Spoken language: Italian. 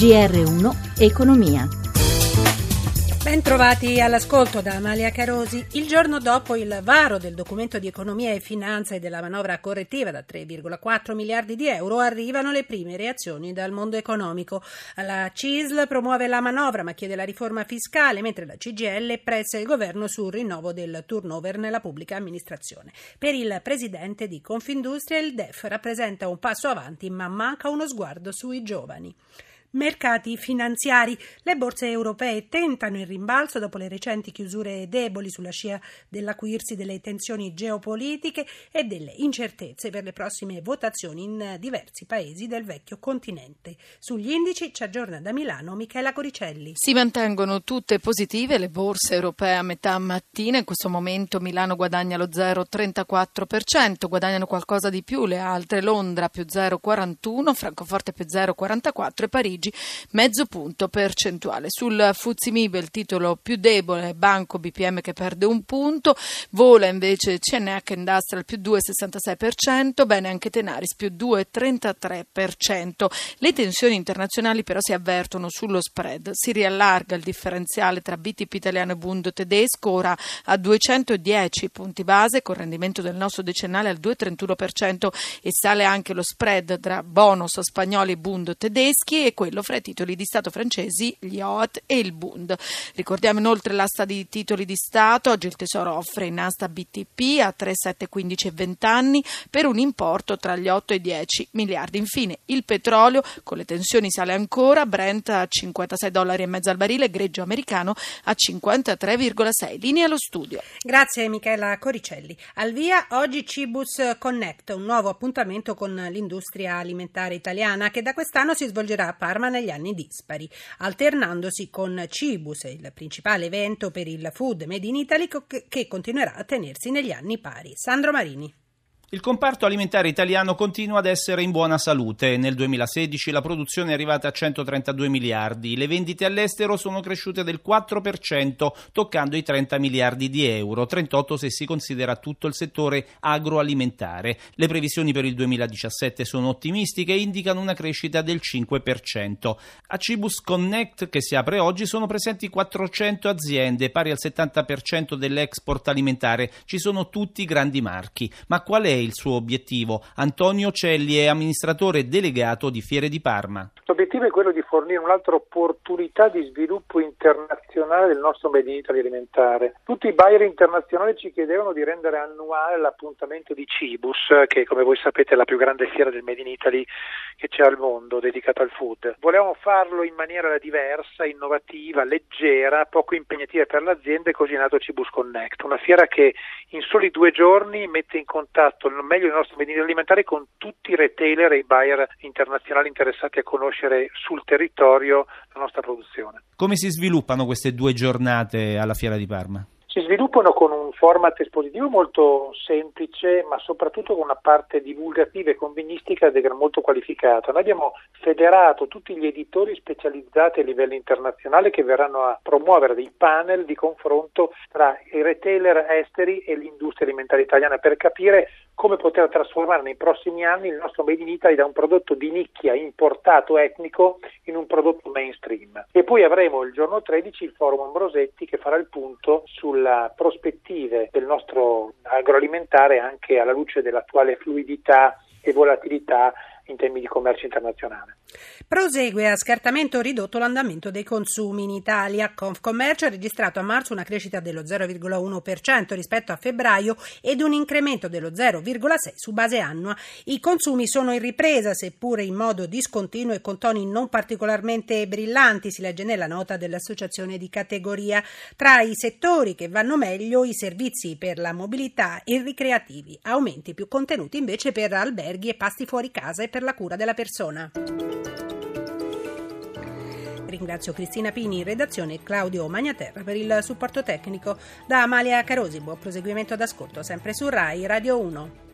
GR1 Economia. Bentrovati all'ascolto da Amalia Carosi. Il giorno dopo il varo del documento di economia e finanza e della manovra correttiva da 3,4 miliardi di euro arrivano le prime reazioni dal mondo economico. La CISL promuove la manovra ma chiede la riforma fiscale, mentre la CGL pressa il governo sul rinnovo del turnover nella pubblica amministrazione. Per il presidente di Confindustria il DEF rappresenta un passo avanti ma manca uno sguardo sui giovani. Mercati finanziari. Le borse europee tentano il rimbalzo dopo le recenti chiusure deboli sulla scia dell'acuirsi delle tensioni geopolitiche e delle incertezze per le prossime votazioni in diversi paesi del vecchio continente. Sugli indici ci aggiorna da Milano Michela Coricelli. Si mantengono tutte positive le borse europee a metà mattina. In questo momento Milano guadagna lo 0,34%, guadagnano qualcosa di più le altre. Londra più 0,41%, Francoforte più 0,44% e Parigi Parigi, mezzo punto percentuale. Sul Fuzimib il titolo più debole è Banco BPM che perde un punto, vola invece CNH Industrial più 2,66%, bene anche Tenaris più 2,33%. Le tensioni internazionali però si avvertono sullo spread, si riallarga il differenziale tra BTP italiano e Bund tedesco ora a 210 punti base con rendimento del nostro decennale al 2,31% e sale anche lo spread tra bonus spagnoli e Bund tedeschi e quello quello fra i titoli di Stato francesi, gli OAT e il Bund. Ricordiamo inoltre l'asta di titoli di Stato, oggi il Tesoro offre in asta BTP a 3, 7, 15 e 20 anni per un importo tra gli 8 e i 10 miliardi. Infine il petrolio con le tensioni sale ancora, Brent a 56 dollari e mezzo al barile, greggio americano a 53,6. Linea allo studio. Grazie Michela Coricelli. Al via oggi Cibus Connect, un nuovo appuntamento con l'industria alimentare italiana che da quest'anno si svolgerà a Parma negli anni dispari, alternandosi con Cibus, il principale evento per il food made in Italy che continuerà a tenersi negli anni pari. Sandro Marini. Il comparto alimentare italiano continua ad essere in buona salute. Nel 2016 la produzione è arrivata a 132 miliardi. Le vendite all'estero sono cresciute del 4%, toccando i 30 miliardi di euro, 38 se si considera tutto il settore agroalimentare. Le previsioni per il 2017 sono ottimistiche e indicano una crescita del 5%. A Cibus Connect, che si apre oggi, sono presenti 400 aziende, pari al 70% dell'export alimentare. Ci sono tutti grandi marchi. Ma qual è il suo obiettivo? Antonio Celli è amministratore delegato di Fiere di Parma. L'obiettivo è quello di fornire un'altra opportunità di sviluppo internazionale del nostro Made in Italy alimentare. Tutti i buyer internazionali ci chiedevano di rendere annuale l'appuntamento di Cibus, che come voi sapete è la più grande fiera del Made in Italy che c'è al mondo dedicata al food. Volevamo farlo in maniera diversa, innovativa, leggera, poco impegnativa per l'azienda e così è nato Cibus Connect, una fiera che in soli due giorni mette in contatto il meglio del nostro Italy alimentare con tutti i retailer e i buyer internazionali interessati a conoscere sul territorio la nostra produzione. Come si sviluppano queste due giornate alla Fiera di Parma? Si sviluppano con un format espositivo molto semplice, ma soprattutto con una parte divulgativa e convegnistica molto qualificata. Noi abbiamo federato tutti gli editori specializzati a livello internazionale che verranno a promuovere dei panel di confronto tra i retailer esteri e l'industria alimentare italiana per capire come poter trasformare nei prossimi anni il nostro Made in Italy da un prodotto di nicchia importato etnico in un prodotto mainstream. E poi avremo il giorno 13 il forum Ambrosetti che farà il punto sulle prospettive del nostro agroalimentare anche alla luce dell'attuale fluidità e volatilità in termini di commercio internazionale. Prosegue a scartamento ridotto l'andamento dei consumi in Italia. Confcommercio ha registrato a marzo una crescita dello 0,1% rispetto a febbraio ed un incremento dello 0,6% su base annua. I consumi sono in ripresa, seppure in modo discontinuo e con toni non particolarmente brillanti, si legge nella nota dell'associazione di categoria. Tra i settori che vanno meglio i servizi per la mobilità e ricreativi, aumenti più contenuti invece per alberghi e pasti fuori casa e per la cura della persona. Ringrazio Cristina Pini in redazione e Claudio Magnaterra per il supporto tecnico. Da Amalia Carosi, buon proseguimento d'ascolto sempre su RAI Radio 1.